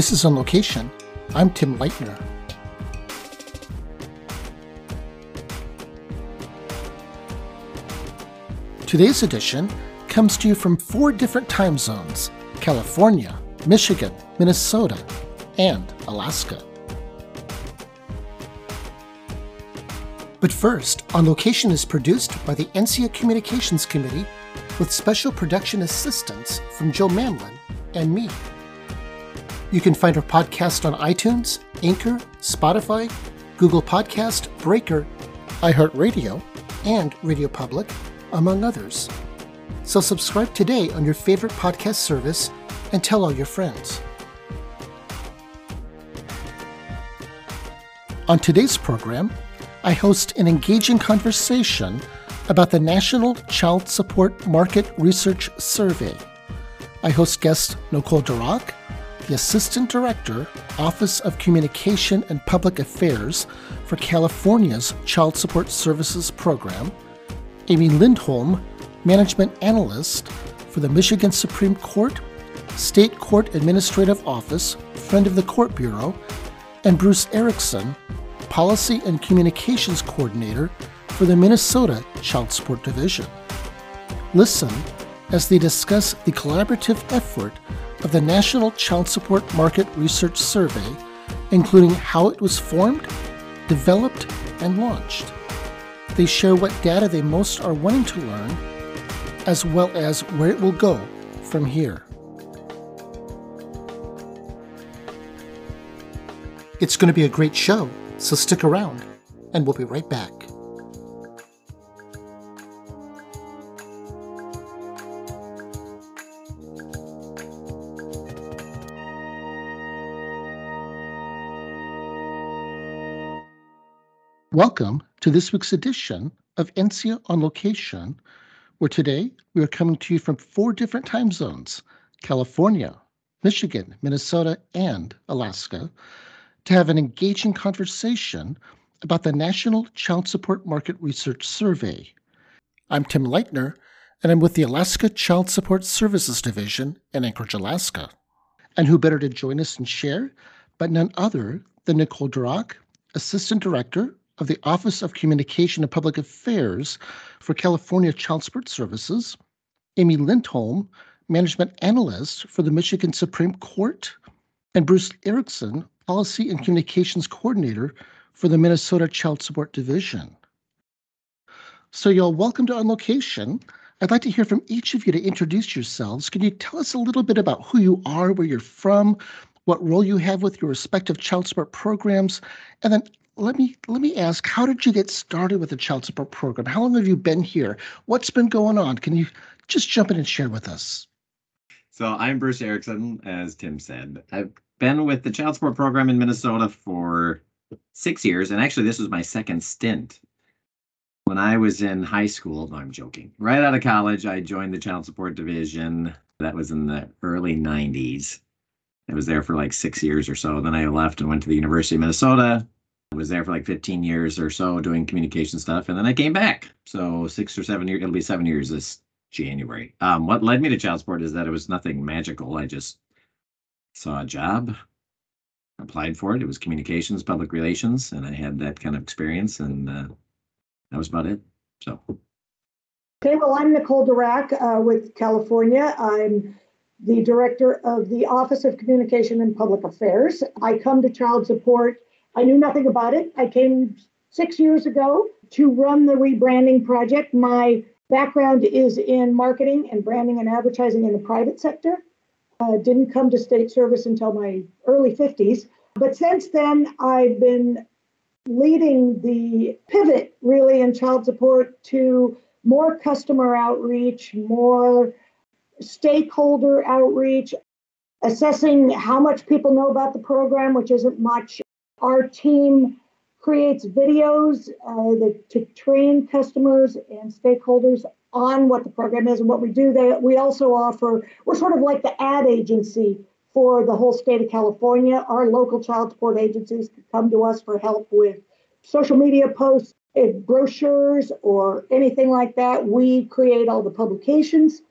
This is On Location. I'm Tim Leitner. Today's edition comes to you from four different time zones California, Michigan, Minnesota, and Alaska. But first, On Location is produced by the NCSEA Communications Committee with special production assistance from Joe Manlin and me. You can find our podcast on iTunes, Anchor, Spotify, Google Podcast, Breaker, iHeartRadio, and Radio Public, among others. So subscribe today on your favorite podcast service and tell all your friends. On today's program, I host an engaging conversation about the National Child Support Market Research Survey. I host guest Nicole Durock, the Assistant Director, Office of Communication and Public Affairs for California's Child Support Services Program, Amy Lindholm, Management Analyst for the Michigan Supreme Court, State Court Administrative Office, Friend of the Court Bureau, and Bruce Erickson, Policy and Communications Coordinator for the Minnesota Child Support Division. Listen as they discuss the collaborative effort of the National Child Support Market Research Survey, including how it was formed, developed, and launched. They share what data they most are wanting to learn, as well as where it will go from here. It's going to be a great show. So stick around, and we'll be right back. Welcome to this week's edition of NCSEA on Location, where today we are coming to you from four different time zones California, Michigan, Minnesota, and Alaska to have an engaging conversation about the National Child Support Market Research Survey. I'm Tim Leitner, and I'm with the Alaska Child Support Services Division in Anchorage, Alaska. And who better to join us and share but none other than Nicole Durock, Assistant Director of the Office of Communication and Public Affairs for California Child Support Services, Amy Lindholm, Management Analyst for the Michigan Supreme Court, and Bruce Erickson, Policy and Communications Coordinator for the Minnesota Child Support Division. So, y'all, welcome to On Location. I'd like to hear from each of you to introduce yourselves. Can you tell us a little bit about who you are, where you're from, what role you have with your respective child support programs, and then let me let me ask, how did you get started with the child support program? How long have you been here? What's been going on? Can you just jump in and share with us? So I'm Bruce Erickson, as Tim said. I've been with the child support program in Minnesota for six years, and actually, this was my second stint. When I was in high school, no, I'm joking. Right out of college, I joined the child support division. That was in the early 90s. I was there for like six years or so. Then I left and went to the University of Minnesota. Was there for like 15 years or so doing communication stuff. And then I came back. So six or seven years, it'll be seven years this January. Um, what led me to child support is that it was nothing magical. I just saw a job, applied for it. It was communications, public relations, and I had that kind of experience, and uh, that was about it. So. Okay, well, I'm Nicole Durock uh, with California. I'm the director of the Office of Communication and Public Affairs. I come to child support. I knew nothing about it. I came six years ago to run the rebranding project. My background is in marketing and branding and advertising in the private sector. Uh, didn't come to state service until my early 50s. But since then, I've been leading the pivot really in child support to more customer outreach, more stakeholder outreach, assessing how much people know about the program, which isn't much. Our team creates videos uh, that, to train customers and stakeholders on what the program is and what we do. They, we also offer, we're sort of like the ad agency for the whole state of California. Our local child support agencies can come to us for help with social media posts, brochures, or anything like that. We create all the publications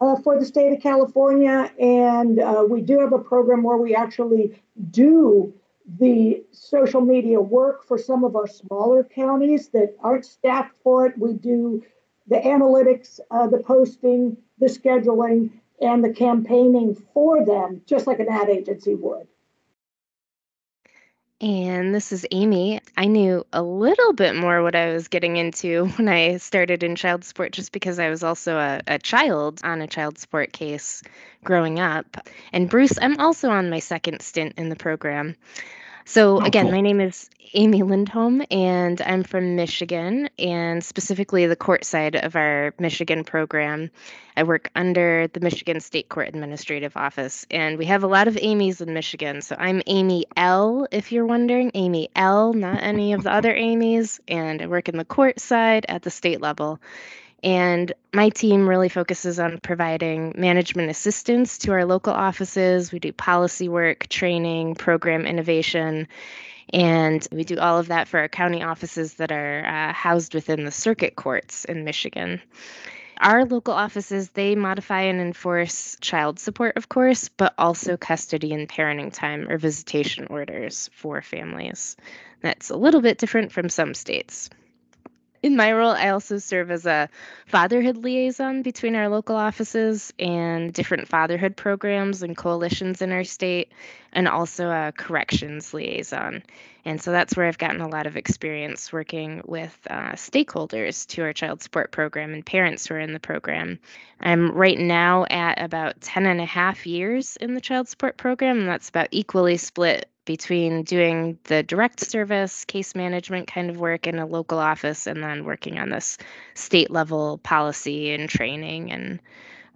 uh, for the state of California, and uh, we do have a program where we actually do the social media work for some of our smaller counties that aren't staffed for it. We do the analytics, uh, the posting, the scheduling, and the campaigning for them, just like an ad agency would. And this is Amy. I knew a little bit more what I was getting into when I started in child support, just because I was also a, a child on a child support case growing up. And Bruce, I'm also on my second stint in the program. So, Oh, again, cool. my name is Amy Lindholm, and I'm from Michigan, and specifically the court side of our Michigan program. I work under the Michigan State Court Administrative Office, and we have a lot of Amy's in Michigan. So, I'm Amy L, if you're wondering, Amy L, not any of the other Amy's, and I work in the court side at the state level. And my team really focuses on providing management assistance to our local offices. We do policy work, training, program innovation, and we do all of that for our county offices that are uh, housed within the circuit courts in Michigan. Our local offices, they modify and enforce child support, of course, but also custody and parenting time or visitation orders for families. That's a little bit different from some states. In my role, I also serve as a fatherhood liaison between our local offices and different fatherhood programs and coalitions in our state, and also a corrections liaison. And so that's where I've gotten a lot of experience working with uh, stakeholders to our child support program and parents who are in the program. I'm right now at about 10 and a half years in the child support program, and that's about equally split between doing the direct service, case management kind of work in a local office, and then working on this state level policy and training and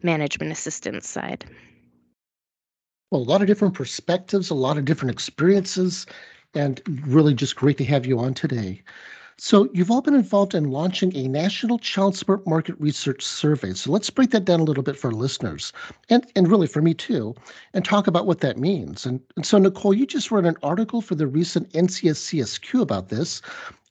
management assistance side. Well, a lot of different perspectives, a lot of different experiences, and really just great to have you on today. So, you've all been involved in launching a national child support market research survey. So, let's break that down a little bit for listeners and, and really for me too, and talk about what that means. And, and so, Nicole, you just wrote an article for the recent NCSCSQ about this.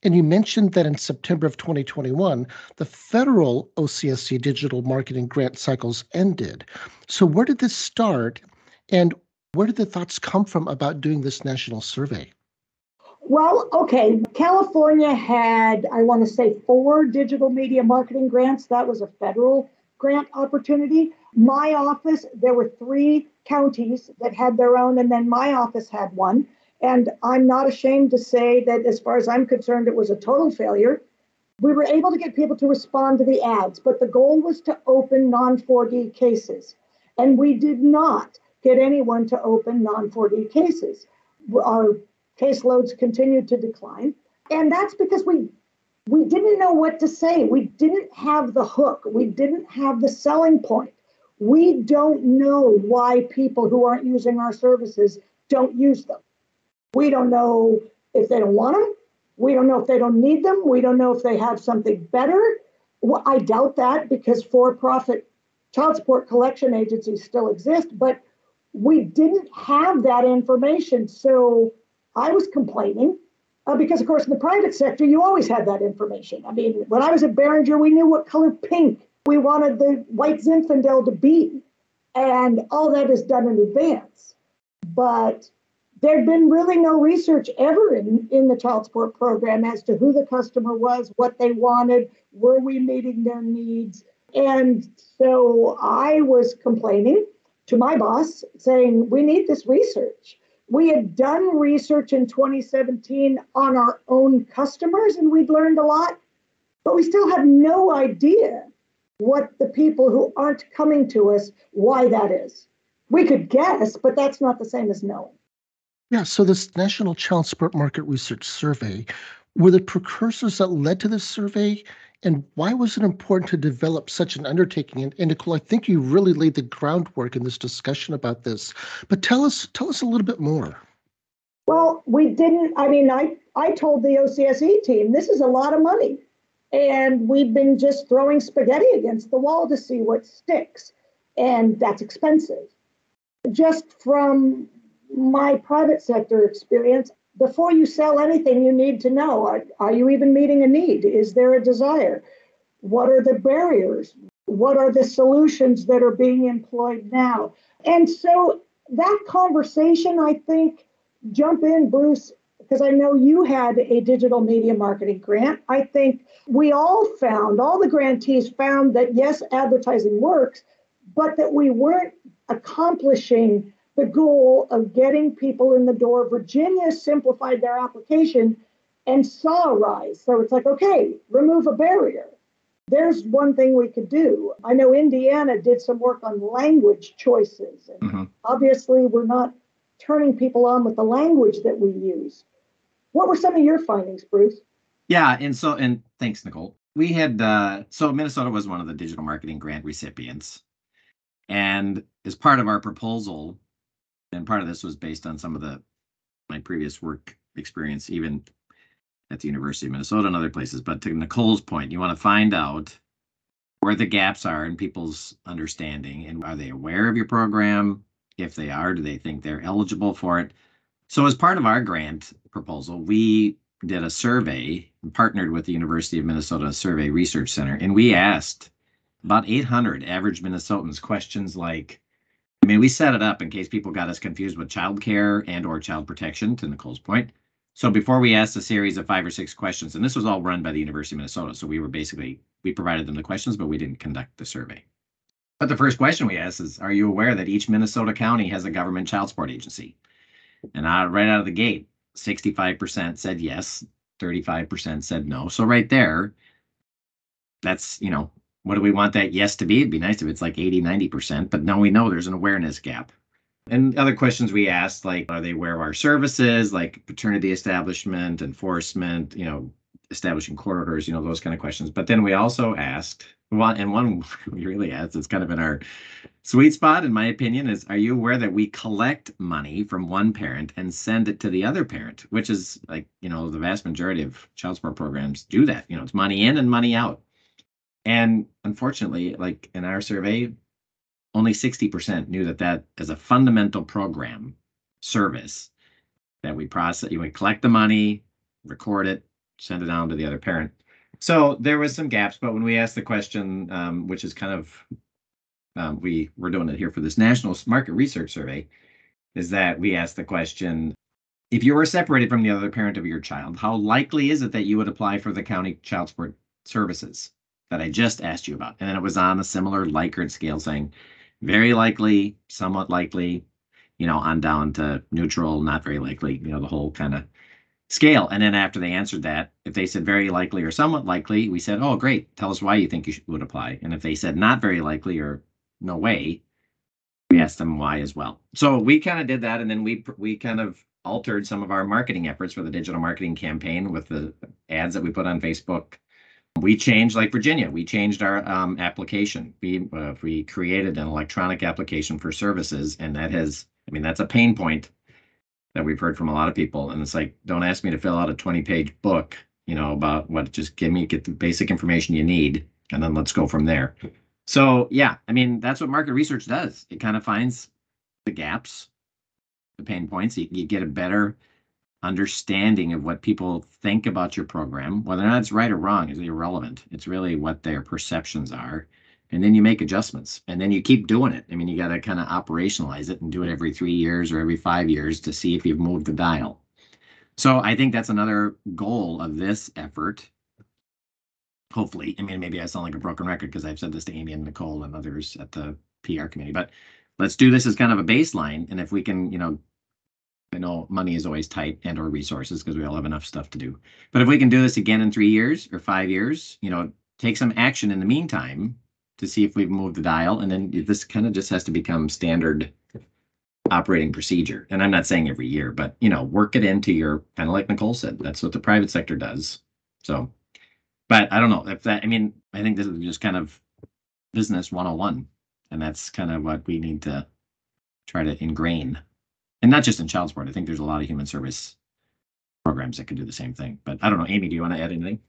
And you mentioned that in September of 2021, the federal OCSE digital marketing grant cycles ended. So, where did this start? And where did the thoughts come from about doing this national survey? Well, okay. California had, I want to say, four digital media marketing grants. That was a federal grant opportunity. My office, there were three counties that had their own, and then my office had one. And I'm not ashamed to say that, as far as I'm concerned, it was a total failure. We were able to get people to respond to the ads, but the goal was to open non 4D cases. And we did not get anyone to open non 4D cases. Our caseloads continued to decline. And that's because we we didn't know what to say. We didn't have the hook. We didn't have the selling point. We don't know why people who aren't using our services don't use them. We don't know if they don't want them. We don't know if they don't need them. We don't know if they have something better. Well, I doubt that because for profit child support collection agencies still exist, but we didn't have that information. So I was complaining uh, because, of course, in the private sector, you always had that information. I mean, when I was at Beringer, we knew what color pink we wanted the white Zinfandel to be. And all that is done in advance. But there'd been really no research ever in, in the child support program as to who the customer was, what they wanted, were we meeting their needs. And so I was complaining to my boss saying, we need this research. We had done research in 2017 on our own customers and we'd learned a lot, but we still have no idea what the people who aren't coming to us, why that is. We could guess, but that's not the same as knowing. Yeah, so this National Child Support Market Research Survey, were the precursors that led to this survey? And why was it important to develop such an undertaking? And, and Nicole, I think you really laid the groundwork in this discussion about this. But tell us, tell us a little bit more. Well, we didn't. I mean, I I told the OCSE team this is a lot of money, and we've been just throwing spaghetti against the wall to see what sticks, and that's expensive. Just from my private sector experience, before you sell anything, you need to know are, are you even meeting a need? Is there a desire? What are the barriers? What are the solutions that are being employed now? And so that conversation, I think, jump in, Bruce, because I know you had a digital media marketing grant. I think we all found, all the grantees found that yes, advertising works, but that we weren't accomplishing the goal of getting people in the door. Virginia simplified their application and saw a rise. So it's like, okay, remove a barrier. There's one thing we could do. I know Indiana did some work on language choices. And mm-hmm. Obviously, we're not turning people on with the language that we use. What were some of your findings, Bruce? Yeah, and so and thanks, Nicole. We had uh, so Minnesota was one of the digital marketing grant recipients, and as part of our proposal, and part of this was based on some of the my previous work experience, even at the University of Minnesota and other places. But to Nicole's point, you want to find out where the gaps are in people's understanding and are they aware of your program? If they are, do they think they're eligible for it? So, as part of our grant proposal, we did a survey and partnered with the University of Minnesota Survey Research Center, and we asked about 800 average Minnesotans questions like, I mean, we set it up in case people got us confused with childcare and or child protection, to Nicole's point. So before we asked a series of five or six questions, and this was all run by the University of Minnesota, so we were basically we provided them the questions, but we didn't conduct the survey. But the first question we asked is, are you aware that each Minnesota county has a government child support agency? And uh, right out of the gate, 65% said yes, 35% said no. So right there, that's, you know, what do we want that yes to be? It'd be nice if it's like 80, 90%, but now we know there's an awareness gap. And other questions we asked, like, are they aware of our services, like paternity establishment, enforcement, you know, establishing court orders, you know, those kind of questions. But then we also asked, one, and one we really asked, it's kind of in our sweet spot, in my opinion, is are you aware that we collect money from one parent and send it to the other parent, which is like, you know, the vast majority of child support programs do that. You know, it's money in and money out. And unfortunately, like in our survey, only 60% knew that that is a fundamental program service that we process. You would collect the money, record it, send it on to the other parent. So there was some gaps, but when we asked the question, um, which is kind of um, we we're doing it here for this national market research survey, is that we asked the question: if you were separated from the other parent of your child, how likely is it that you would apply for the county child support services that I just asked you about? And then it was on a similar Likert scale, saying very likely, somewhat likely, you know, on down to neutral, not very likely, you know, the whole kind of scale. And then after they answered that, if they said very likely or somewhat likely, we said, oh, great, tell us why you think you should, would apply. And if they said not very likely or no way, we asked them why as well. So we kind of did that, and then we we kind of altered some of our marketing efforts for the digital marketing campaign with the ads that we put on Facebook we changed like virginia we changed our um, application. We uh, we created an electronic application for services and that has i mean that's a pain point that we've heard from a lot of people and it's like don't ask me to fill out a 20 page book you know about what just give me get the basic information you need and then let's go from there. So yeah i mean that's what market research does. It kind of finds the gaps the pain points. You, you get a better understanding of what people think about your program, whether or not it's right or wrong, is irrelevant. It's really what their perceptions are. And then you make adjustments and then you keep doing it. I mean, you got to kind of operationalize it and do it every three years or every five years to see if you've moved the dial. So I think that's another goal of this effort. Hopefully, I mean, maybe I sound like a broken record because I've said this to Amy and Nicole and others at the PR committee, but let's do this as kind of a baseline. And if we can, you know, I know money is always tight and or resources because we all have enough stuff to do. But if we can do this again in three years or five years, you know, take some action in the meantime to see if we've moved the dial. And then this kind of just has to become standard operating procedure. And I'm not saying every year, but you know, work it into your kind of like Nicole said, that's what the private sector does. So, but I don't know if that, I mean, I think this is just kind of business 101. And that's kind of what we need to try to ingrain and not just in child support. I think there's a lot of human service programs that could do the same thing. But I don't know, Amy, do you want to add anything?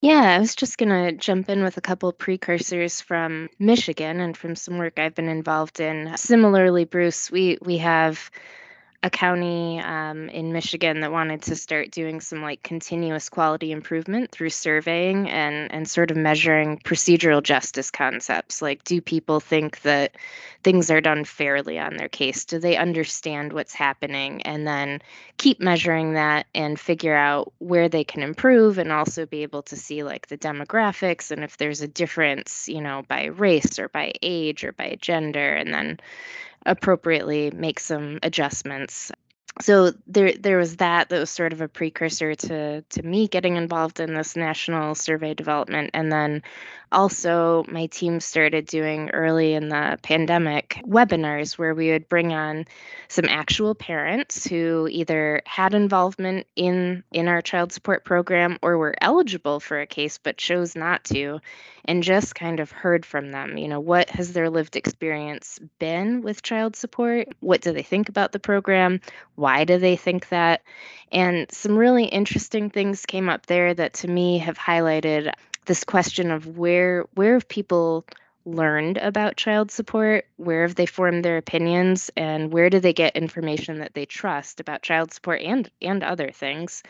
Yeah, I was just going to jump in with a couple precursors from Michigan and from some work I've been involved in. Similarly, Bruce, we we have a county um, in Michigan that wanted to start doing some like continuous quality improvement through surveying and and sort of measuring procedural justice concepts. Like, do people think that things are done fairly on their case? Do they understand what's happening? And then keep measuring that and figure out where they can improve, and also be able to see like the demographics and if there's a difference, you know, by race or by age or by gender, and then appropriately make some adjustments so there there was that that was sort of a precursor to to me getting involved in this national survey development and then also my team started doing early in the pandemic webinars where we would bring on some actual parents who either had involvement in in our child support program or were eligible for a case but chose not to and just kind of heard from them you know what has their lived experience been with child support? What do they think about the program why do they think that? And some really interesting things came up there that to me have highlighted this question of where where have people learned about child support? Where have they formed their opinions? And where do they get information that they trust about child support and and other things?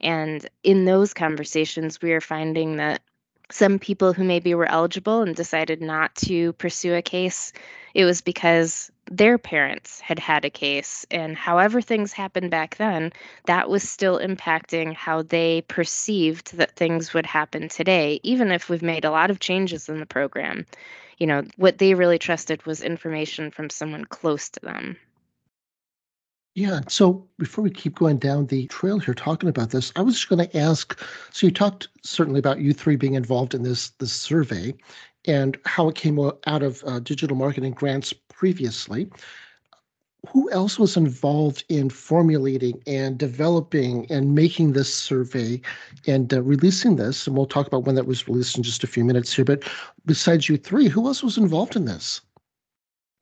And in those conversations we are finding that some people who maybe were eligible and decided not to pursue a case it was because their parents had had a case and however things happened back then that was still impacting how they perceived that things would happen today even if we've made a lot of changes in the program you know what they really trusted was information from someone close to them yeah. So before we keep going down the trail here talking about this, I was just going to ask. So you talked certainly about you three being involved in this this survey, and how it came out of uh, digital marketing grants previously. Who else was involved in formulating and developing and making this survey and uh, releasing this? And we'll talk about when that was released in just a few minutes here. But besides you three, who else was involved in this?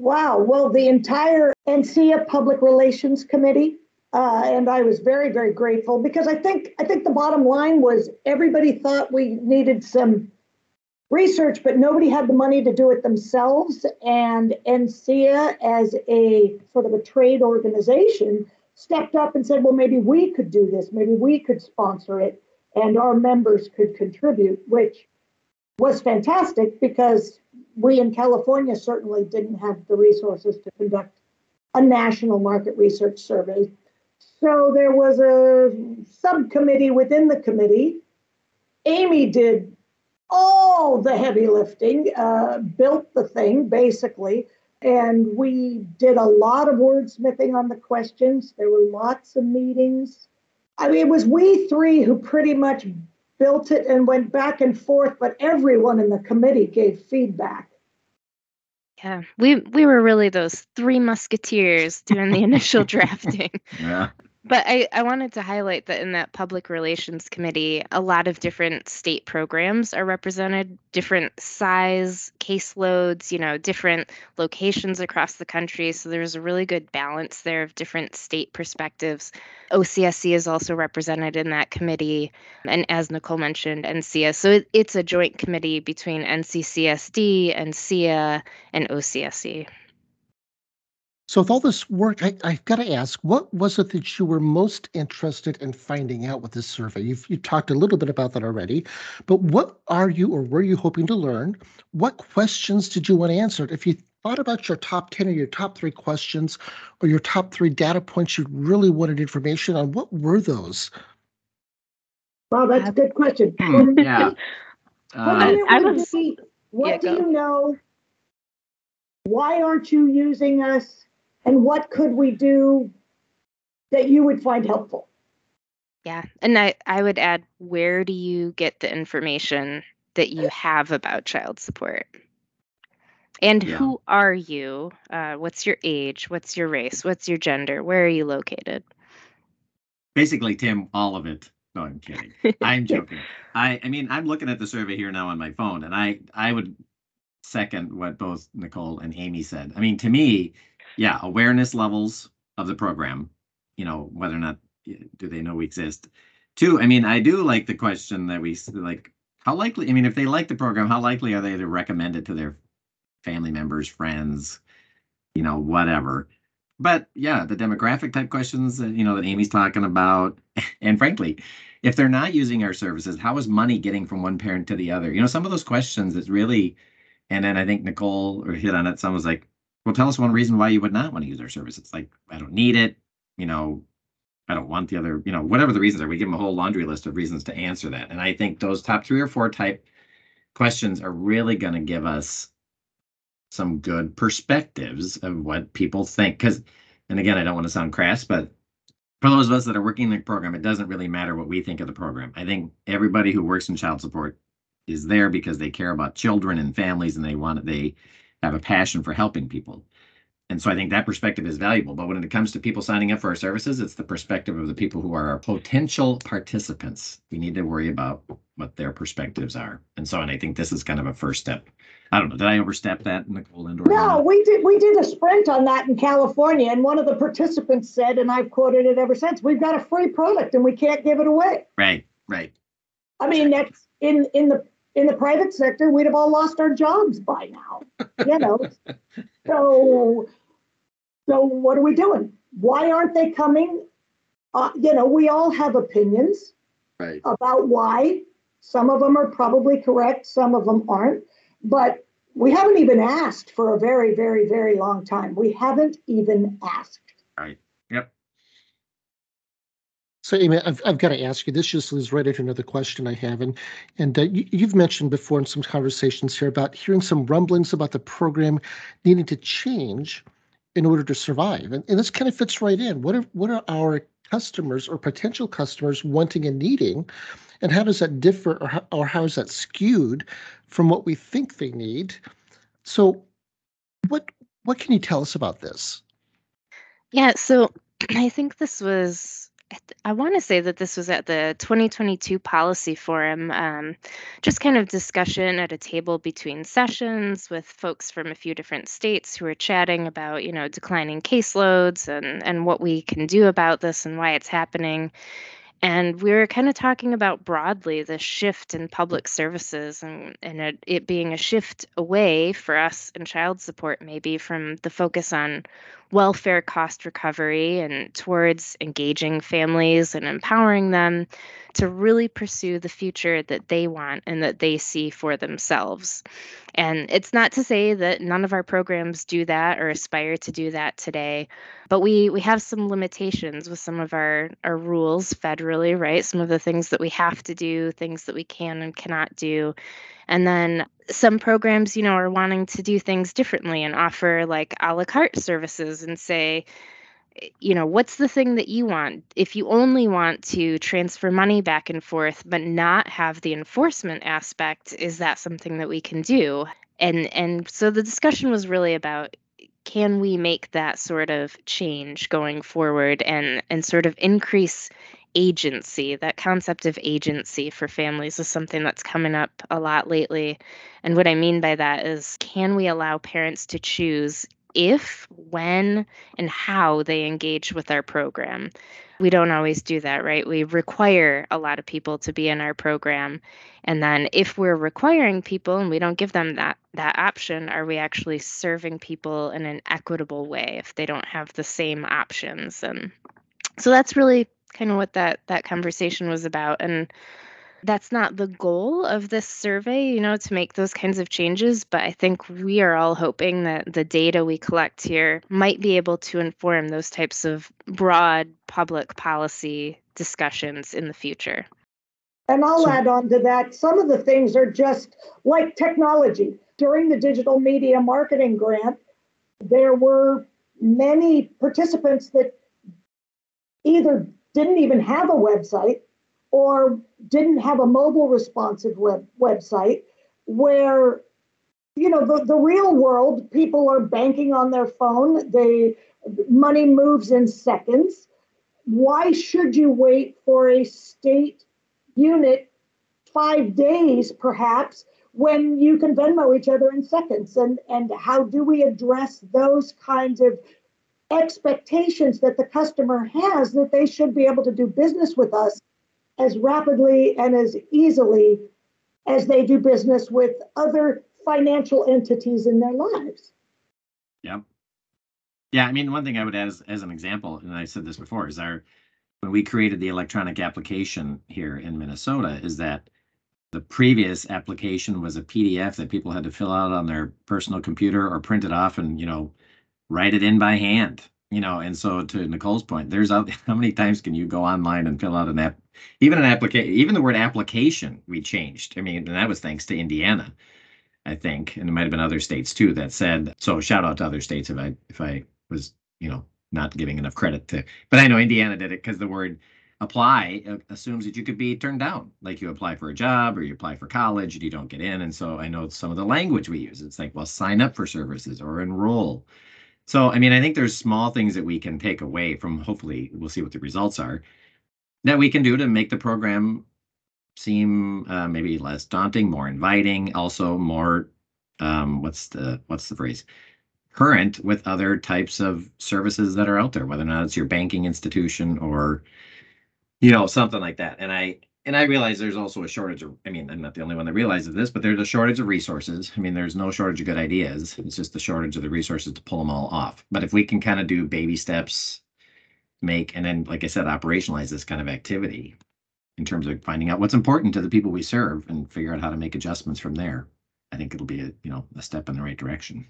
Wow. Well, the entire NCSEA Public Relations Committee, uh, and I was very, very grateful because I think I think the bottom line was everybody thought we needed some research, but nobody had the money to do it themselves. And NCSEA, as a sort of a trade organization, stepped up and said, well, maybe we could do this, maybe we could sponsor it, and our members could contribute, which was fantastic because we in California certainly didn't have the resources to conduct a national market research survey. So there was a subcommittee within the committee. Amy did all the heavy lifting, uh, built the thing basically, and we did a lot of wordsmithing on the questions. There were lots of meetings. I mean, it was we three who pretty much built it and went back and forth, but everyone in the committee gave feedback. Yeah, we we were really those three musketeers doing the initial drafting. Yeah. But I, I wanted to highlight that in that public relations committee, a lot of different state programs are represented, different size caseloads, you know, different locations across the country. So there's a really good balance there of different state perspectives. OCSE is also represented in that committee. And as Nicole mentioned, NCSEA. So it, it's a joint committee between NCCSD and CEA and OCSE. So, with all this work, I, have got to ask, what was it that you were most interested in finding out with this survey? You've you talked a little bit about that already, but what are you or were you hoping to learn? What questions did you want answered? If you thought about your top 10 or your top three questions or your top three data points you really wanted information on, what were those? Well, that's a good question. yeah. Uh, I was, what yeah, do you know? Why aren't you using us? And what could we do that you would find helpful? Yeah. And I, I would add where do you get the information that you have about child support? And yeah. who are you? Uh, what's your age? What's your race? What's your gender? Where are you located? Basically, Tim, all of it. No, I'm kidding. I'm joking. I, I mean, I'm looking at the survey here now on my phone, and I, I would second what both Nicole and Amy said. I mean, to me, yeah, awareness levels of the program, you know, whether or not eh, do they know we exist. Two, I mean, I do like the question that we like, how likely, I mean, if they like the program, how likely are they to recommend it to their family members, friends, you know, whatever. but yeah, the demographic type questions, that, you know, that Amy's talking about, and frankly, if they're not using our services, how is money getting from one parent to the other? You know, some of those questions is really, and then I think Nicole or hit on it. Someone was like, "Well, tell us one reason why you would not want to use our service. It's Like, I don't need it. You know, I don't want the other. You know, whatever the reasons are, we give them a whole laundry list of reasons to answer that. And I think those top three or four type questions are really going to give us some good perspectives of what people think. Because, and again, I don't want to sound crass, but for those of us that are working in the program, it doesn't really matter what we think of the program. I think everybody who works in child support is there because they care about children and families and they want they have a passion for helping people. And so I think that perspective is valuable. But when it comes to people signing up for our services, it's the perspective of the people who are our potential participants. We need to worry about what their perspectives are. And so, and I think this is kind of a first step. I don't know. Did I overstep that, Nicole? Indoor no, we did. We did a sprint on that in California, and one of the participants said, and I've quoted it ever since: "We've got a free product, and we can't give it away." Right. Right. I mean, that's in in the in the private sector, we'd have all lost our jobs by now. You know. so, so what are we doing? Why aren't they coming? Uh, you know, we all have opinions right. about why. Some of them are probably correct, some of them aren't. But we haven't even asked for a very, very, very long time. We haven't even asked. Right. Yep. So, Amy, I've, I've got to ask you. This just leads right into another question I have, and and uh, you, you've mentioned before in some conversations here about hearing some rumblings about the program needing to change in order to survive, and, and this kind of fits right in. What are what are our customers or potential customers wanting and needing, and how does that differ, or how, or how is that skewed from what we think they need? So, what what can you tell us about this? Yeah, so I think this was I want to say that this was at the 2022 policy forum, um, just kind of discussion at a table between sessions with folks from a few different states who are chatting about, you know, declining caseloads and and what we can do about this and why it's happening. And we were kind of talking about broadly the shift in public services and, and it, it being a shift away for us in child support, maybe from the focus on welfare cost recovery and towards engaging families and empowering them to really pursue the future that they want and that they see for themselves. And it's not to say that none of our programs do that or aspire to do that today, but we we have some limitations with some of our our rules federally, right? Some of the things that we have to do, things that we can and cannot do. And then some programs, you know, are wanting to do things differently and offer like a la carte services and say, eh, you know, what's the thing that you want? If you only want to transfer money back and forth, but not have the enforcement aspect, is that something that we can do? And and so the discussion was really about can we make that sort of change going forward and and sort of increase agency. That concept of agency for families is something that's coming up a lot lately. And what i mean by that is can we allow parents to choose if when and how they engage with our program? We don't always do that right? We require a lot of people to be in our program. And then if we're requiring people and we don't give them that that option are we actually serving people in an equitable way if they don't have the same options? And so that's really kind of what that that conversation was about and that's not the goal of this survey, you know, to make those kinds of changes. But I think we are all hoping that the data we collect here might be able to inform those types of broad public policy discussions in the future. And I'll so, add on to that some of the things are just like technology. During the digital media marketing grant, there were many participants that either didn't even have a website or didn't have a mobile responsive web website where you know the, the real world people are banking on their phone. They money moves in seconds. Why should you wait for a state unit five days perhaps when you can venmo each other in seconds? And and how do we address those kinds of expectations that the customer has that they should be able to do business with us as rapidly and as easily as they do business with other financial entities in their lives. Yeah. Yeah, I mean, one thing I would add as, as an example, and I said this before, is our when we created the electronic application here in Minnesota, is that the previous application was a PDF that people had to fill out on their personal computer or print it off and you know write it in by hand. You know, and so to Nicole's point, there's how many times can you go online and fill out an app, even an application, even the word application we changed. I mean, and that was thanks to Indiana. I think, and it might have been other states too that said. So shout out to other states if I if I was you know not giving enough credit to, but I know Indiana did it because the word apply uh, assumes that you could be turned down, like you apply for a job or you apply for college and you don't get in. And so I know some of the language we use. It's like, well, sign up for services or enroll. So I mean, I think there's small things that we can take away from. Hopefully, we'll see what the results are that we can do to make the program seem uh, maybe less daunting, more inviting, also more um, what's the what's the phrase? Current with other types of services that are out there, whether or not it's your banking institution or you know something like that. And I and I realize there's also a shortage of. I mean, I'm not the only one that realizes this, but there's a shortage of resources. I mean, there's no shortage of good ideas. It's just the shortage of the resources to pull them all off. But if we can kind of do baby steps, make and then, like I said, operationalize this kind of activity, in terms of finding out what's important to the people we serve and figure out how to make adjustments from there. I think it'll be a you know a step in the right direction.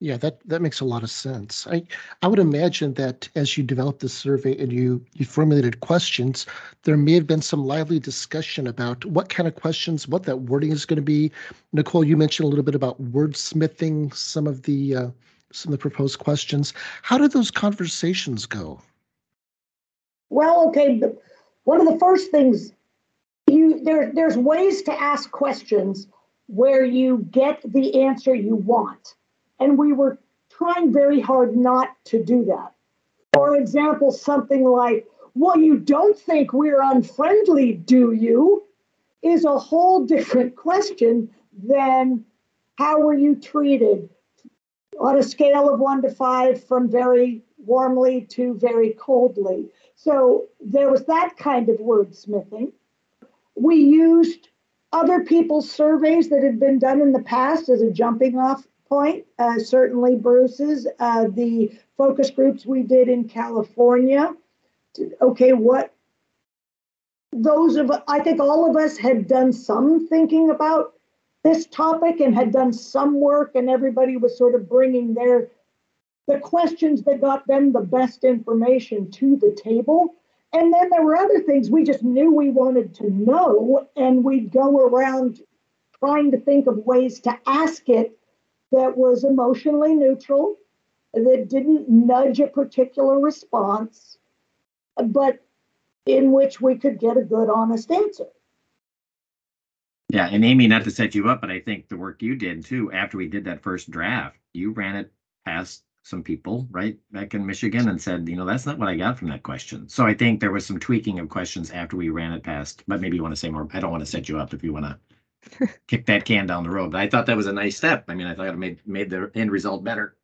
Yeah, that that makes a lot of sense. I I would imagine that as you developed the survey and you you formulated questions, there may have been some lively discussion about what kind of questions, what that wording is going to be. Nicole, you mentioned a little bit about wordsmithing some of the uh, some of the proposed questions. How did those conversations go? Well, okay, one of the first things you there there's ways to ask questions where you get the answer you want. And we were trying very hard not to do that. For example, something like, well, you don't think we're unfriendly, do you? Is a whole different question than how were you treated on a scale of one to five from very warmly to very coldly. So there was that kind of wordsmithing. We used other people's surveys that had been done in the past as a jumping off point. Uh, certainly, Bruce's, uh, the focus groups we did in California. Okay, what those of I think all of us had done some thinking about this topic and had done some work, and everybody was sort of bringing their the questions that got them the best information to the table. And then there were other things we just knew we wanted to know, and we'd go around trying to think of ways to ask it that was emotionally neutral, that didn't nudge a particular response, but in which we could get a good, honest answer. Yeah, and Amy, not to set you up, but I think the work you did too, after we did that first draft, you ran it past some people right back in Michigan and said, you know, that's not what I got from that question. So I think there was some tweaking of questions after we ran it past, but maybe you want to say more. I don't want to set you up if you want to kick that can down the road. But I thought that was a nice step. I mean, I thought it made made the end result better.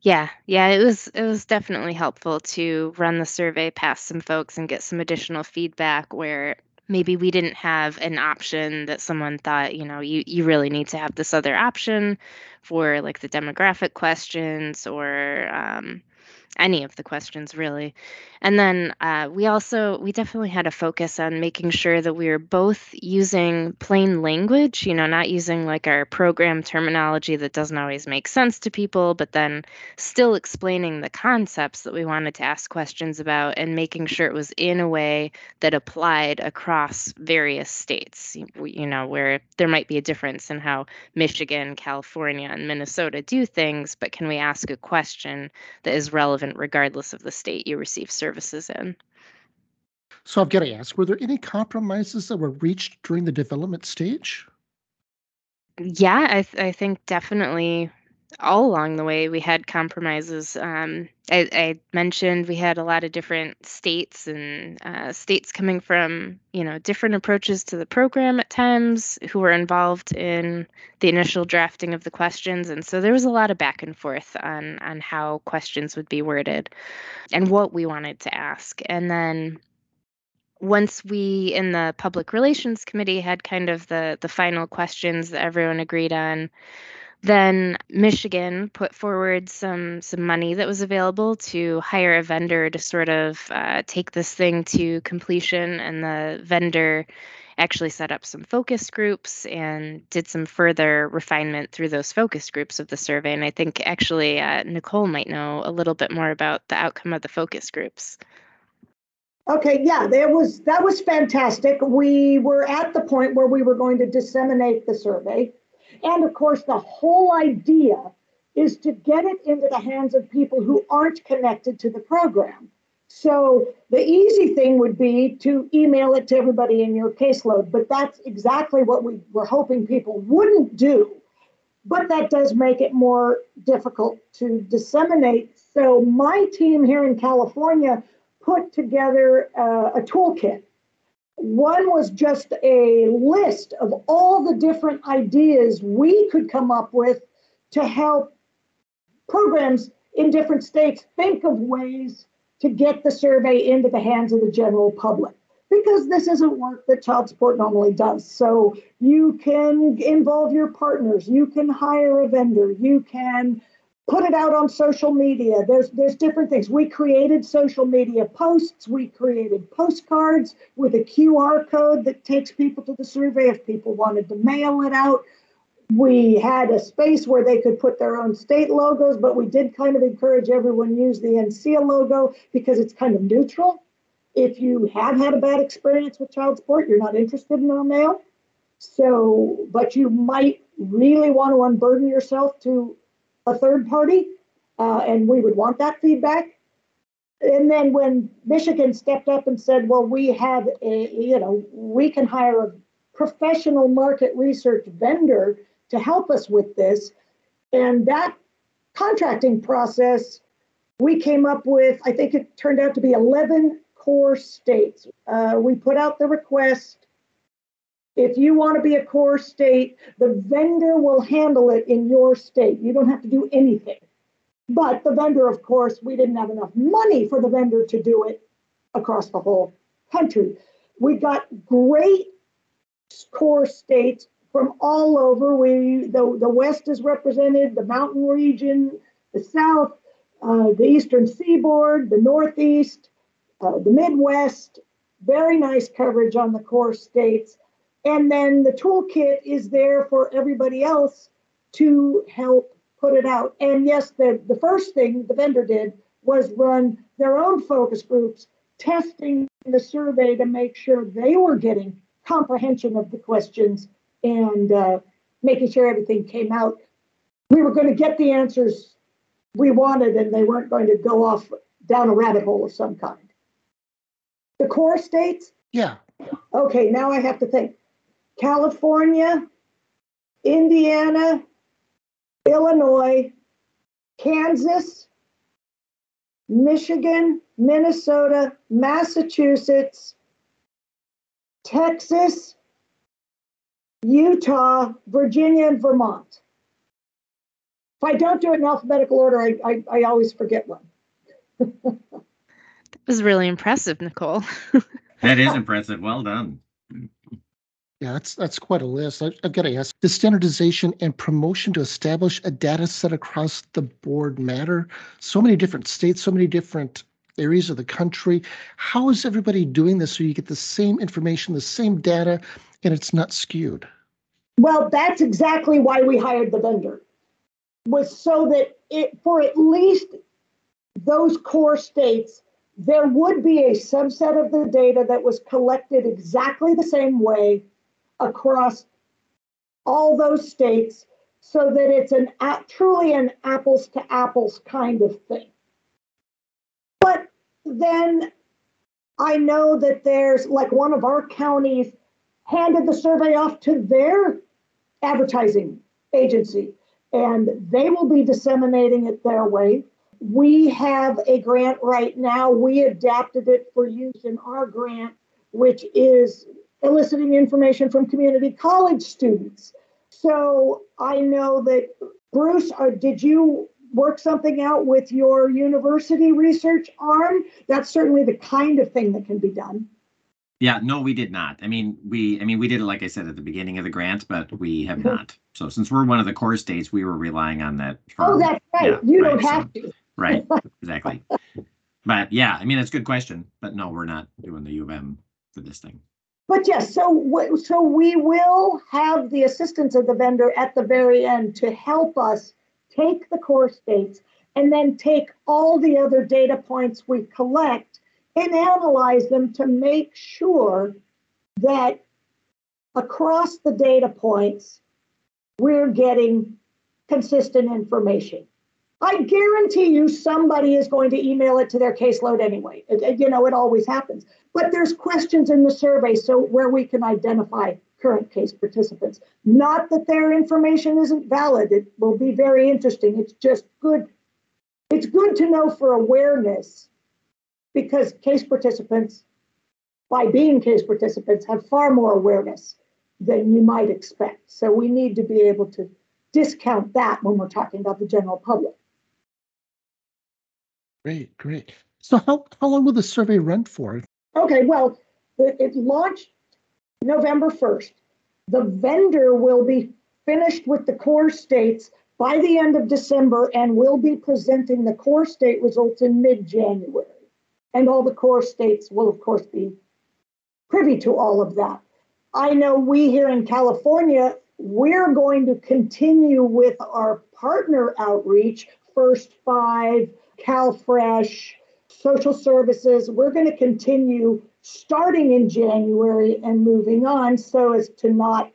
Yeah, yeah, it was it was definitely helpful to run the survey past some folks and get some additional feedback where maybe we didn't have an option that someone thought, you know, you you really need to have this other option for like the demographic questions or um, any of the questions really. And then uh, we also we definitely had a focus on making sure that we were both using plain language you know not using like our program terminology that doesn't always make sense to people but then still explaining the concepts that we wanted to ask questions about and making sure it was in a way that applied across various states you know where there might be a difference in how michigan california and minnesota do things but can we ask a question that is relevant regardless of the state you receive services in. So I've got to ask, were there any compromises that were reached during the development stage? Yeah, I, th- I think definitely all along the way we had compromises. Um, I, I, mentioned we had a lot of different states and uh, states coming from you know different approaches to the program at times who were involved in the initial drafting of the questions, and so there was a lot of back and forth on on how questions would be worded and what we wanted to ask, and then once we in the public relations committee had kind of the the final questions that everyone agreed on Then Michigan put forward some some money that was available to hire a vendor to sort of uh, take this thing to completion, and the vendor actually set up some focus groups and did some further refinement through those focus groups of the survey. And I think actually uh, Nicole might know a little bit more about the outcome of the focus groups. Okay, yeah, that was that was fantastic. We were at the point where we were going to disseminate the survey. And of course, the whole idea is to get it into the hands of people who aren't connected to the program. So the easy thing would be to email it to everybody in your caseload, but that's exactly what we were hoping people wouldn't do. But that does make it more difficult to disseminate. So my team here in California put together uh, a toolkit one was just a list of all the different ideas we could come up with to help programs in different states think of ways to get the survey into the hands of the general public. Because this isn't work that child support normally does. So you can involve your partners, you can hire a vendor, you can put it out on social media. There's there's different things. We created social media posts. We created postcards with a QR code that takes people to the survey if people wanted to mail it out. We had a space where they could put their own state logos, but we did kind of encourage everyone use the NCSEA logo because it's kind of neutral. If you have had a bad experience with child support, you're not interested in our mail. So, but you might really want to unburden yourself to a third party, uh, and we would want that feedback. And then when Michigan stepped up and said, well, we have a, you know, we can hire a professional market research vendor to help us with this. And that contracting process, we came up with, I think it turned out to be 11 core states. Uh, we put out the request. If you want to be a core state, the vendor will handle it in your state. You don't have to do anything. But the vendor, of course, we didn't have enough money for the vendor to do it across the whole country. We got great core states from all over. We the, the West is represented, the mountain region, the South, uh, the Eastern Seaboard, the Northeast, uh, the Midwest. Very nice coverage on the core states. And then the toolkit is there for everybody else to help put it out. And yes, the, the first thing the vendor did was run their own focus groups, testing the survey to make sure they were getting comprehension of the questions and uh, making sure everything came out. We were going to get the answers we wanted, and they weren't going to go off down a rabbit hole of some kind. The core states? Yeah. Okay, now I have to think. California, Indiana, Illinois, Kansas, Michigan, Minnesota, Massachusetts, Texas, Utah, Virginia, and Vermont. If I don't do it in alphabetical order, I, I, I always forget one. that was really impressive, Nicole. that is impressive. Well done. Yeah, that's that's quite a list. I, I've got to ask: Does standardization and promotion to establish a data set across the board matter? So many different states, so many different areas of the country. How is everybody doing this so you get the same information, the same data, and it's not skewed? Well, that's exactly why we hired the vendor, was so that it for at least those core states, there would be a subset of the data that was collected exactly the same way across all those states so that it's an truly an apples to apples kind of thing. But then I know that there's like one of our counties handed the survey off to their advertising agency and they will be disseminating it their way. We have a grant right now. We adapted it for use in our grant, which is eliciting information from community college students. So I know that, Bruce, uh, did you work something out with your university research arm? That's certainly the kind of thing that can be done. Yeah, no, we did not. I mean, we, I mean, we did it, like I said, at the beginning of the grant, but we have not. So since we're one of the core states, we were relying on that. Oh, that's right. Yeah, You don't right, so- have to. Right, exactly. But yeah, I mean, it's a good question, but no, we're not doing the U of M for this thing. But yes, so, so we will have the assistance of the vendor at the very end to help us take the core dates and then take all the other data points we collect and analyze them to make sure that across the data points, we're getting consistent information. I guarantee you somebody is going to email it to their caseload anyway. It- it- you know, it always happens. But there's questions in the survey so where we can identify current case participants. Not that their information isn't valid. It will be very interesting. It's just good. It's good to know for awareness because case participants, by being case participants, have far more awareness than you might expect. So we need to be able to discount that when we're talking about the general public. Great, great. So how, how long will the survey run for? Okay, well, it, it launched November 1st. The vendor will be finished with the core states by the end of December and will be presenting the core state results in mid-January. And all the core states will, of course, be privy to all of that. I know we here in California, we're going to continue with our partner outreach, First Five, CalFresh, social services. We're going to continue starting in January and moving on so as to not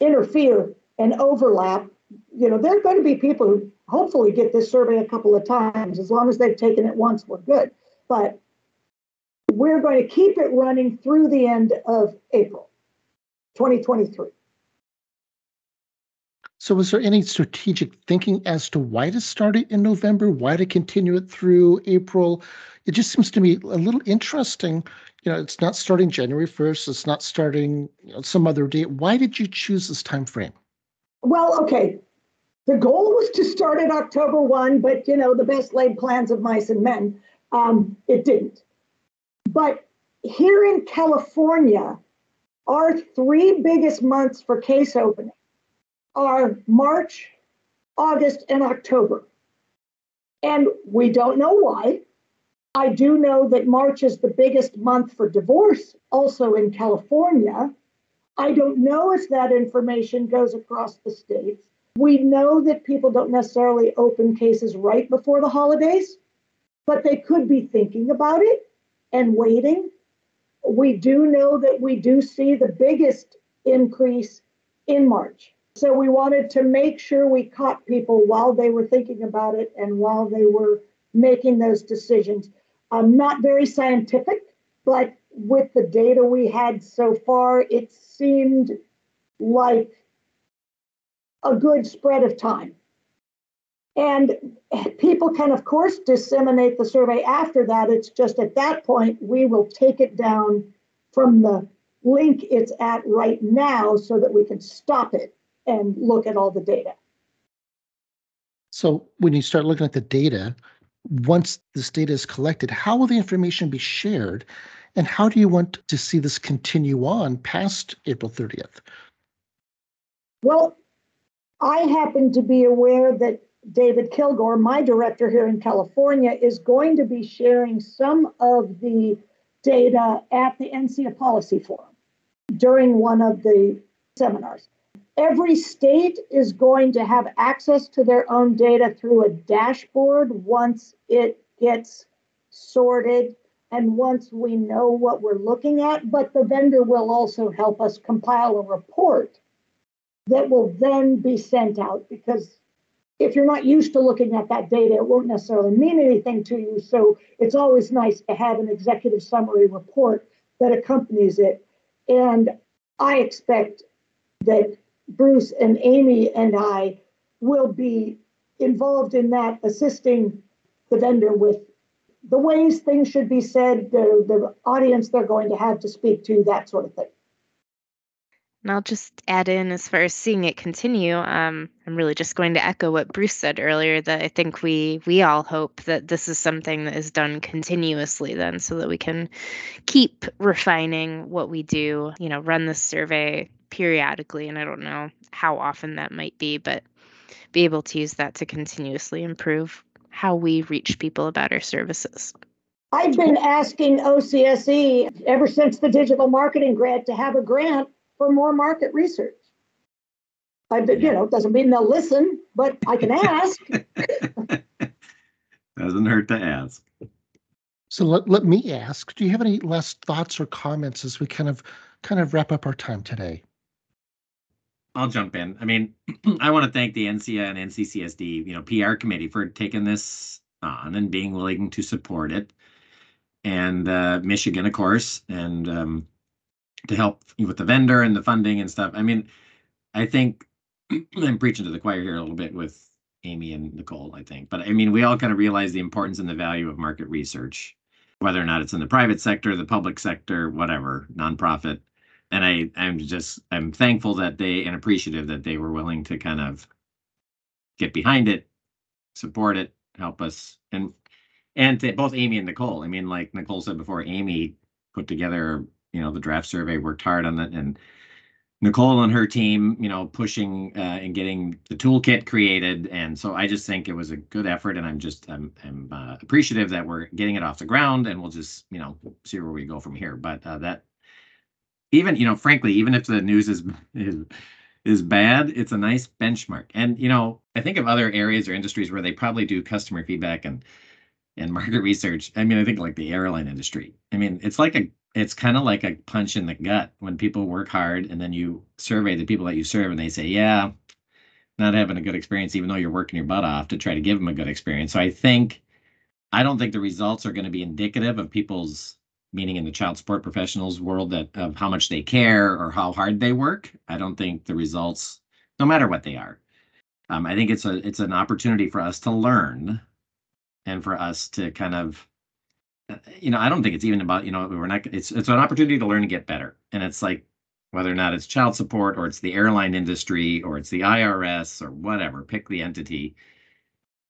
interfere and overlap. You know, there are going to be people who hopefully get this survey a couple of times. As long as they've taken it once, we're good. But we're going to keep it running through the end of April 2023. So was there any strategic thinking as to why to start it in November, why to continue it through April? It just seems to me a little interesting. You know, it's not starting January 1st, it's not starting you know, some other date. Why did you choose this time frame? Well, okay. The goal was to start at October 1, but you know, the best laid plans of mice and men. Um, it didn't. But here in California, our three biggest months for case opening are March, August, and October. And we don't know why. I do know that March is the biggest month for divorce, also in California. I don't know if that information goes across the states. We know that people don't necessarily open cases right before the holidays, but they could be thinking about it and waiting. We do know that we do see the biggest increase in March. So we wanted to make sure we caught people while they were thinking about it and while they were making those decisions. Um, not very scientific, but with the data we had so far, it seemed like a good spread of time. And people can, of course, disseminate the survey after that. It's just at that point, we will take it down from the link it's at right now so that we can stop it and look at all the data. So when you start looking at the data, once this data is collected, how will the information be shared? And how do you want to see this continue on past April 30th? Well, I happen to be aware that David Kilgore, my director here in California, is going to be sharing some of the data at the NCSEA Policy Forum during one of the seminars. Every state is going to have access to their own data through a dashboard once it gets sorted and once we know what we're looking at. But the vendor will also help us compile a report that will then be sent out because if you're not used to looking at that data, it won't necessarily mean anything to you. So it's always nice to have an executive summary report that accompanies it. And I expect that Bruce and Amy and I will be involved in that, assisting the vendor with the ways things should be said, the, the audience they're going to have to speak to, that sort of thing. And I'll just add in as far as seeing it continue. Um, I'm really just going to echo what Bruce said earlier that I think we we all hope that this is something that is done continuously then so that we can keep refining what we do, you know, run this survey periodically and I don't know how often that might be, but be able to use that to continuously improve how we reach people about our services. I've been asking OCSE ever since the digital marketing grant to have a grant for more market research. I, you know, doesn't mean they'll listen, but I can ask. Doesn't hurt to ask. So let, let me ask, do you have any last thoughts or comments as we kind of kind of wrap up our time today? I'll jump in. I mean, I want to thank the NCSEA and NCCSD, you know, PR committee for taking this on and being willing to support it. And uh, Michigan, of course, and um, to help with the vendor and the funding and stuff. I mean, I think I'm preaching to the choir here a little bit with Amy and Nicole, I think. But I mean, we all kind of realize the importance and the value of market research, whether or not it's in the private sector, the public sector, whatever, nonprofit. And I, I'm just, I'm thankful that they and appreciative that they were willing to kind of get behind it, support it, help us, and and to both Amy and Nicole. I mean, like Nicole said before, Amy put together you know the draft survey worked hard on it and nicole and her team you know pushing uh, and getting the toolkit created and so i just think it was a good effort and i'm just i'm, I'm uh, appreciative that we're getting it off the ground and we'll just you know see where we go from here but uh, that even you know frankly even if the news is is is bad it's a nice benchmark. And you know i think of other areas or industries where they probably do customer feedback and and market research. I mean i think like the airline industry. I mean it's like a it's kind of like a punch in the gut when people work hard and then you survey the people that you serve and they say, yeah, not having a good experience, even though you're working your butt off to try to give them a good experience. So I think, I don't think the results are going to be indicative of people's meaning in the child support professionals world that of how much they care or how hard they work. I don't think the results, no matter what they are. Um, I think it's a it's an opportunity for us to learn and for us to kind of you know, I don't think it's even about, you know, we're not, it's, it's an opportunity to learn and get better. And it's like, whether or not it's child support or it's the airline industry or it's the IRS or whatever, pick the entity.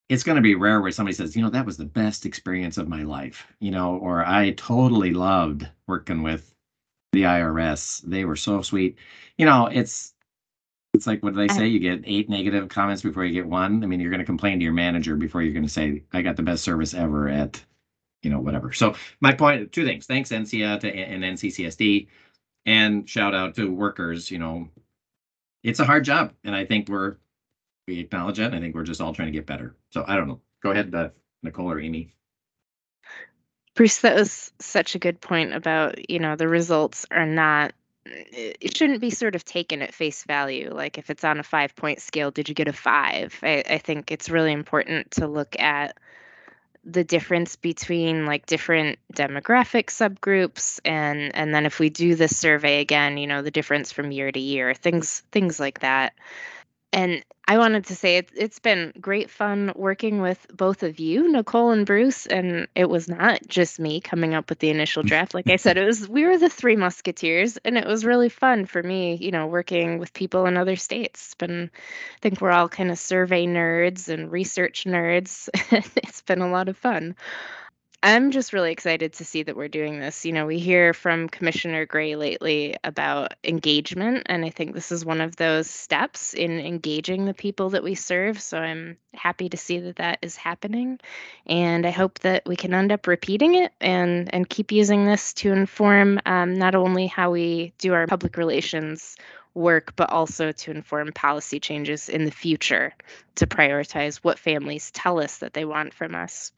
It's going to be rare where somebody says, you know, that was the best experience of my life, you know, or I totally loved working with the IRS. They were so sweet. You know, it's, it's like what do they say? You get eight negative comments before you get one. I mean, you're going to complain to your manager before you're going to say, I got the best service ever at you know, whatever. So my point, two things. Thanks NCSEA to, and NCCSD, and shout out to workers. You know, it's a hard job, and I think we're we acknowledge it. I think we're just all trying to get better. So I don't know. Go ahead, uh, Nicole or Amy. Bruce, that was such a good point about you know the results are not it shouldn't be sort of taken at face value. Like if it's on a five point scale, did you get a five? I, I think it's really important to look at the difference between like different demographic subgroups and and then if we do this survey again you know the difference from year to year things things like that and I wanted to say it, it's been great fun working with both of you, Nicole and Bruce. And it was not just me coming up with the initial draft. Like I said, it was we were the three musketeers, and it was really fun for me, you know, working with people in other states. It's been, I think we're all kind of survey nerds and research nerds. it's been a lot of fun. I'm just really excited to see that we're doing this. You know, we hear from Commissioner Gray lately about engagement, and I think this is one of those steps in engaging the people that we serve. So I'm happy to see that that is happening, and I hope that we can end up repeating it and and keep using this to inform um, not only how we do our public relations work, but also to inform policy changes in the future to prioritize what families tell us that they want from us.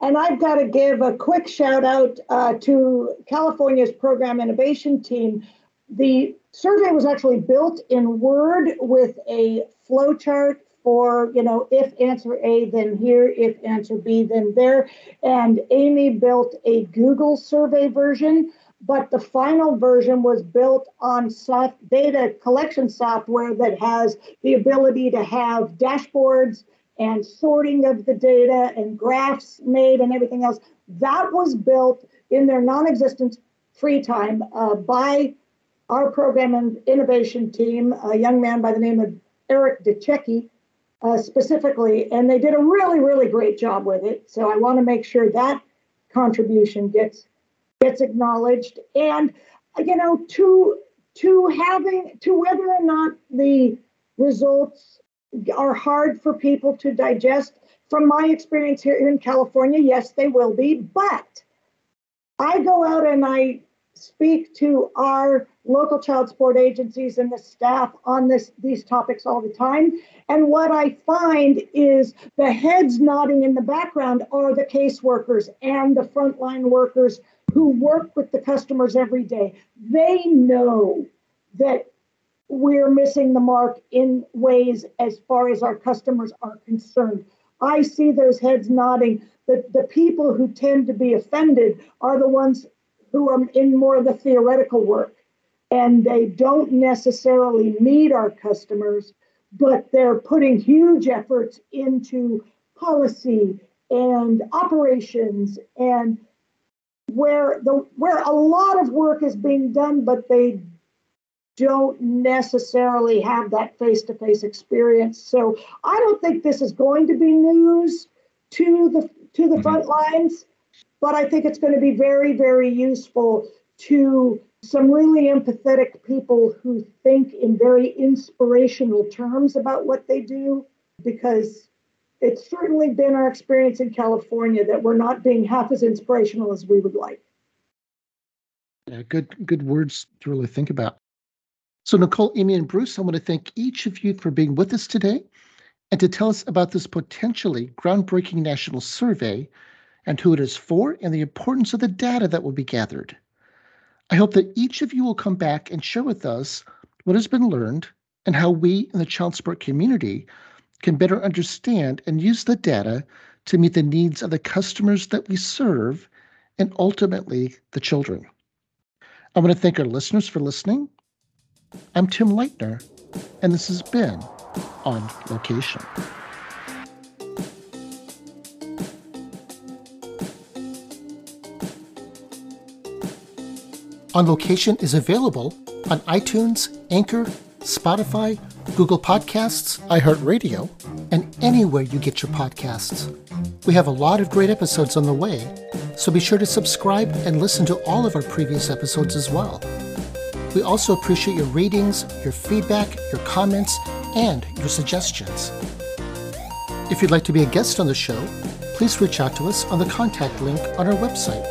And I've got to give a quick shout out uh, to California's program innovation team. The survey was actually built in Word with a flowchart for, you know, if answer A, then here, if answer B, then there. And Amy built a Google survey version, but the final version was built on soft data collection software that has the ability to have dashboards and sorting of the data and graphs made and everything else. That was built in their non existent free time uh, by our program and innovation team, a young man by the name of Eric DeCecchi, uh, specifically, and they did a really, really great job with it. So I want to make sure that contribution gets gets acknowledged, and you know, to to having to whether or not the results are hard for people to digest. From my experience here in California, yes, they will be, but I go out and I speak to our local child support agencies and the staff on this these topics all the time and what i find is the heads nodding in the background are the caseworkers and the frontline workers who work with the customers every day they know that we're missing the mark in ways as far as our customers are concerned. I see those heads nodding. The, the people who tend to be offended are the ones who are in more of the theoretical work. And they don't necessarily meet our customers, but they're putting huge efforts into policy and operations and where the where a lot of work is being done, but they don't necessarily have that face-to-face experience. So I don't think this is going to be news to the to the mm-hmm. front lines but I think it's going to be very, very useful to some really empathetic people who think in very inspirational terms about what they do, because it's certainly been our experience in California that we're not being half as inspirational as we would like. Yeah, good, good words to really think about. So, Nicole, Amy, and Bruce, I want to thank each of you for being with us today and to tell us about this potentially groundbreaking national survey and who it is for and the importance of the data that will be gathered. I hope that each of you will come back and share with us what has been learned and how we in the child support community can better understand and use the data to meet the needs of the customers that we serve and ultimately the children. I want to thank our listeners for listening. I'm Tim Leitner, and this has been On Location. On Location is available on iTunes, Anchor, Spotify, Google Podcasts, iHeartRadio, and anywhere you get your podcasts. We have a lot of great episodes on the way, so be sure to subscribe and listen to all of our previous episodes as well. We also appreciate your ratings, your feedback, your comments, and your suggestions. If you'd like to be a guest on the show, please reach out to us on the contact link on our website.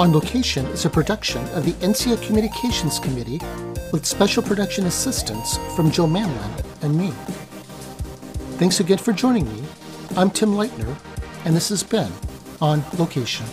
On Location is a production of the NCSEA Communications Committee with special production assistance from Joe Manlin and me. Thanks again for joining me. I'm Tim Leitner, and this has been On Location.